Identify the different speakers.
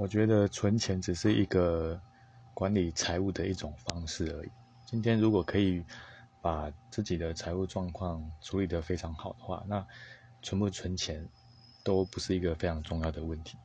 Speaker 1: 我觉得存钱只是一个管理财务的一种方式而已。今天如果可以把自己的财务状况处理得非常好的话那存不存钱都不是一个非常重要的问题。